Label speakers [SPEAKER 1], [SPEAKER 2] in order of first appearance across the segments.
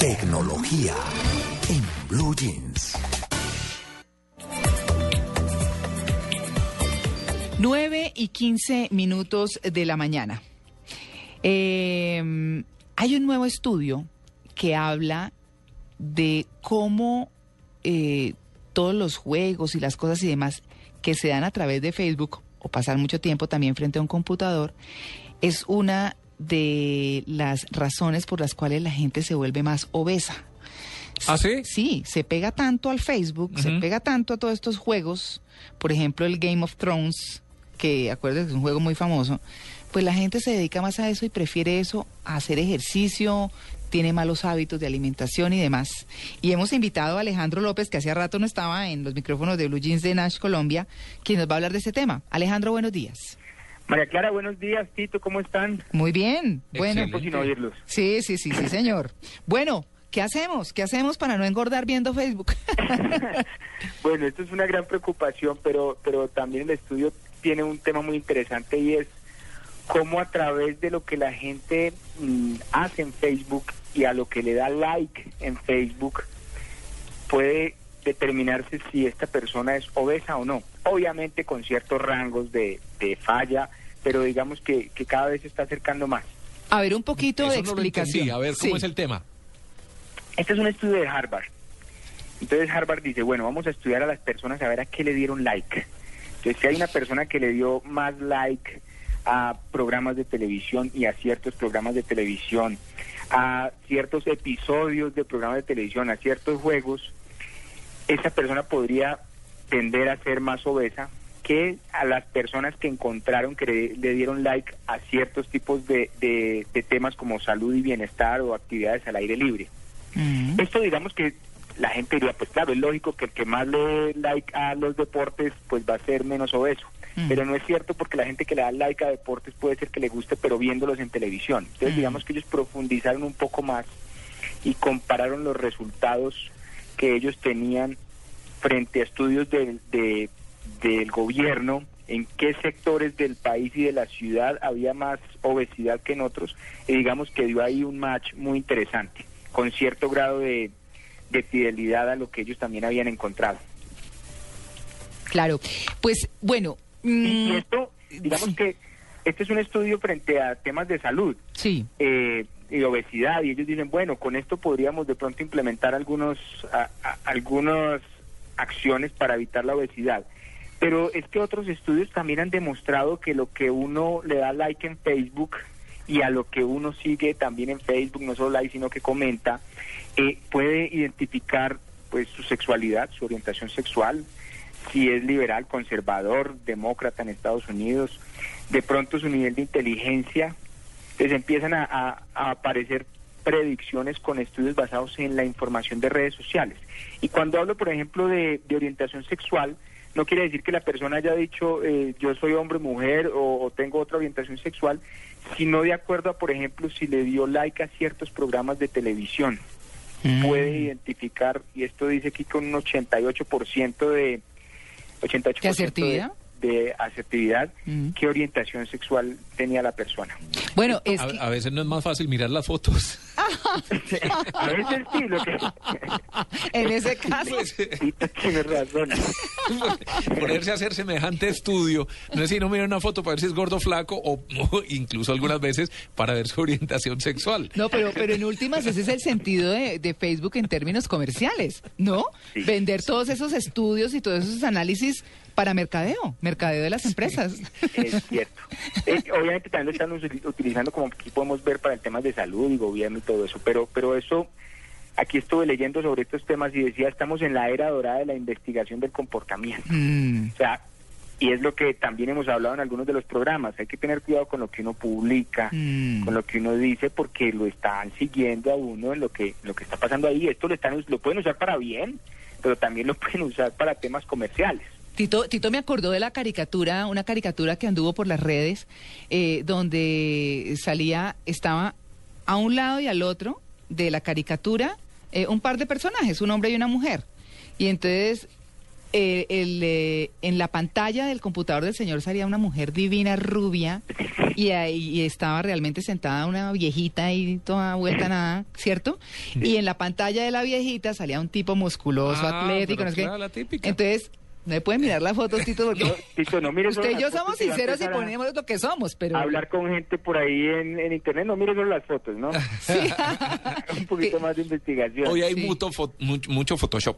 [SPEAKER 1] Tecnología en Blue Jeans.
[SPEAKER 2] 9 y 15 minutos de la mañana. Eh, hay un nuevo estudio que habla de cómo eh, todos los juegos y las cosas y demás que se dan a través de Facebook o pasar mucho tiempo también frente a un computador es una de las razones por las cuales la gente se vuelve más obesa.
[SPEAKER 3] ¿Ah, sí?
[SPEAKER 2] Sí, se pega tanto al Facebook, se pega tanto a todos estos juegos, por ejemplo el Game of Thrones, que acuérdense que es un juego muy famoso, pues la gente se dedica más a eso y prefiere eso a hacer ejercicio, tiene malos hábitos de alimentación y demás. Y hemos invitado a Alejandro López, que hacía rato no estaba en los micrófonos de Blue Jeans de Nash Colombia, quien nos va a hablar de ese tema. Alejandro, buenos días.
[SPEAKER 4] María Clara, buenos días, Tito, ¿cómo están?
[SPEAKER 2] Muy bien. Bueno,
[SPEAKER 3] Excelente.
[SPEAKER 4] sin oírlos.
[SPEAKER 2] sí, sí, sí, sí, señor. Bueno, ¿qué hacemos? ¿Qué hacemos para no engordar viendo Facebook?
[SPEAKER 4] Bueno, esto es una gran preocupación, pero, pero también el estudio tiene un tema muy interesante y es cómo a través de lo que la gente mm, hace en Facebook y a lo que le da like en Facebook puede determinarse si esta persona es obesa o no. Obviamente con ciertos rangos de, de falla, pero digamos que, que cada vez se está acercando más.
[SPEAKER 2] A ver, un poquito
[SPEAKER 3] Eso
[SPEAKER 2] de
[SPEAKER 3] no
[SPEAKER 2] explicación.
[SPEAKER 3] entendí. A ver, ¿cómo
[SPEAKER 2] Sí.
[SPEAKER 3] es el tema?
[SPEAKER 4] Este es un estudio de Harvard. Entonces Harvard dice, bueno, vamos a estudiar a las personas a ver a qué le dieron like. Entonces si hay una persona que le dio más like a programas de televisión y a ciertos programas de televisión, a ciertos episodios de programas de televisión, a ciertos juegos, esa persona podría tender a ser más obesa que a las personas que encontraron que le, dieron like a ciertos tipos de, de- de temas como salud y bienestar o actividades al aire libre.
[SPEAKER 2] Mm.
[SPEAKER 4] Esto digamos que la gente diría, pues claro, es lógico que el que más le dé like a los deportes, pues va a ser menos obeso.
[SPEAKER 2] Mm.
[SPEAKER 4] Pero no es cierto porque la gente que le da like a deportes puede ser que le guste, pero viéndolos en televisión. Entonces
[SPEAKER 2] Mm.
[SPEAKER 4] digamos que ellos profundizaron un poco más y compararon los resultados que ellos tenían frente a estudios de- del gobierno, en qué sectores del país y de la ciudad había más obesidad que en otros, y digamos que dio ahí un match muy interesante, con cierto grado de, de fidelidad a lo que ellos también habían encontrado.
[SPEAKER 2] Claro. Pues, bueno.
[SPEAKER 4] Y,
[SPEAKER 2] mm,
[SPEAKER 4] y esto, digamos
[SPEAKER 2] sí.
[SPEAKER 4] que este es un estudio frente a temas de salud.
[SPEAKER 2] Sí.
[SPEAKER 4] eh, y obesidad y ellos dicen bueno con esto podríamos de pronto implementar algunos a- a- algunas acciones para evitar la obesidad pero es que otros estudios también han demostrado que lo que uno le da like en Facebook y a lo que uno sigue también en Facebook no solo like sino que comenta eh, puede identificar pues su sexualidad su orientación sexual si es liberal conservador demócrata en Estados Unidos de pronto su nivel de inteligencia entonces empiezan a, aparecer predicciones con estudios basados en la información de redes sociales. Y cuando hablo, por ejemplo, de orientación sexual, no quiere decir que la persona haya dicho eh, yo soy hombre, mujer o, o tengo otra orientación sexual, sino de acuerdo a, por ejemplo, si le dio like a ciertos programas de televisión.
[SPEAKER 2] Mm.
[SPEAKER 4] Puede identificar, y esto dice aquí con un 88% de... 88%
[SPEAKER 2] ¿De asertividad?
[SPEAKER 4] De, de asertividad,
[SPEAKER 2] Mm.
[SPEAKER 4] qué orientación sexual tenía la persona.
[SPEAKER 2] Bueno, es
[SPEAKER 3] A,
[SPEAKER 2] que...
[SPEAKER 3] a veces no es más fácil mirar las fotos.
[SPEAKER 4] A veces sí, lo que...
[SPEAKER 2] en ese caso...
[SPEAKER 3] Pues,
[SPEAKER 4] Sí, tienes razón.
[SPEAKER 3] ponerse a hacer semejante estudio, no es sino mirar una foto para ver si es gordo o flaco o, o incluso algunas veces para ver su orientación sexual.
[SPEAKER 2] No, pero, pero en últimas ese es el sentido de, de Facebook en términos comerciales, ¿no?
[SPEAKER 4] Sí.
[SPEAKER 2] Vender todos esos estudios y todos esos análisis para mercadeo, mercadeo de las empresas.
[SPEAKER 4] Es cierto. Eh, obviamente también lo están utilizando como aquí podemos ver para el tema de salud y gobierno y todo eso, pero, pero eso, aquí estuve leyendo sobre estos temas y decía, estamos en la era dorada de la investigación del comportamiento.
[SPEAKER 2] Mm,
[SPEAKER 4] O sea, Y es lo que también hemos hablado en algunos de los programas. Hay que tener cuidado con lo que uno publica,
[SPEAKER 2] Mm.
[SPEAKER 4] con lo que uno dice, porque lo están siguiendo a uno en lo que lo que está pasando ahí. Esto lo están lo pueden usar para bien, pero también lo pueden usar para temas comerciales.
[SPEAKER 2] Tito, Tito me acordó de la caricatura, una caricatura que anduvo por las redes, eh, donde salía, estaba a un lado y al otro de la caricatura eh, un par de personajes, un hombre y una mujer. Y entonces eh, el, eh, en la pantalla del computador del señor salía una mujer divina, rubia, y ahí estaba realmente sentada una viejita ahí toda vuelta nada, ¿cierto? Y en la pantalla de la viejita salía un tipo musculoso,
[SPEAKER 3] Ah,
[SPEAKER 2] atlético, no sé qué.
[SPEAKER 3] claro, la típica.
[SPEAKER 2] Entonces, no me pueden mirar la foto, Tito, porque
[SPEAKER 4] No, Tito, no mires
[SPEAKER 2] usted y yo somos sinceros y ponemos lo que somos, pero...
[SPEAKER 4] Hablar con gente por ahí en, en internet, no mires solo las fotos, ¿no?
[SPEAKER 2] Sí.
[SPEAKER 4] Un poquito más de investigación.
[SPEAKER 3] Hoy hay
[SPEAKER 2] Sí.
[SPEAKER 3] mucho, fo- mucho, mucho Photoshop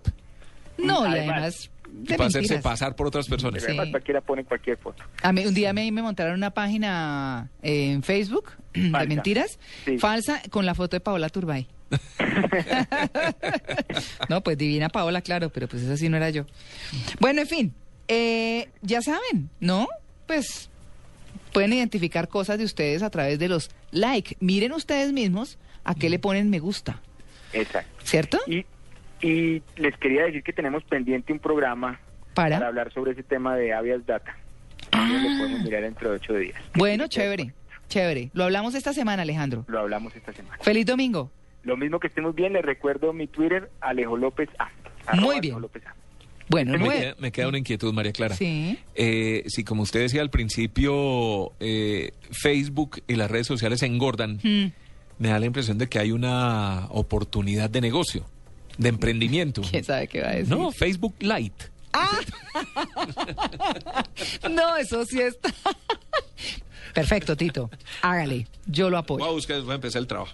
[SPEAKER 2] no, y
[SPEAKER 4] Además,
[SPEAKER 2] además... de
[SPEAKER 3] para hacerse pasar por otras personas.
[SPEAKER 2] Sí.
[SPEAKER 4] Además, cualquiera pone cualquier foto.
[SPEAKER 2] A mí, un día me, me montaron una página eh, en Facebook de mentiras,
[SPEAKER 4] Sí.
[SPEAKER 2] falsa, con la foto de Paola Turbay. no, pues divina Paola, claro, pero pues esa sí no era yo. Bueno, en fin, eh, ya saben, ¿no? Pues pueden identificar cosas de ustedes a través de los like. Miren ustedes mismos a qué le ponen me gusta,
[SPEAKER 4] Exacto.
[SPEAKER 2] ¿cierto?
[SPEAKER 4] Y, y les quería decir que tenemos pendiente un programa
[SPEAKER 2] Para.
[SPEAKER 4] para hablar sobre ese tema de Avias Data. También Lo podemos mirar dentro de ocho días.
[SPEAKER 2] Bueno, chévere, chévere. Lo hablamos esta semana, Alejandro.
[SPEAKER 4] Lo hablamos esta semana.
[SPEAKER 2] Feliz domingo.
[SPEAKER 4] Lo mismo que estemos bien, les recuerdo mi Twitter, Alejo López A.
[SPEAKER 2] Muy bien.
[SPEAKER 4] Alejo López A.
[SPEAKER 2] Bueno,
[SPEAKER 3] Me
[SPEAKER 2] nueve-
[SPEAKER 3] queda, me queda una inquietud, María Clara.
[SPEAKER 2] Sí.
[SPEAKER 3] Eh, si como usted decía al principio, eh, Facebook y las redes sociales engordan,
[SPEAKER 2] Mm.
[SPEAKER 3] me da la impresión de que hay una oportunidad de negocio, de emprendimiento.
[SPEAKER 2] ¿Quién sabe qué va a decir?
[SPEAKER 3] No, Facebook Lite.
[SPEAKER 2] No, eso sí está. Perfecto, Tito. Hágale. Yo lo apoyo.
[SPEAKER 3] Voy a buscar, voy a empezar el trabajo.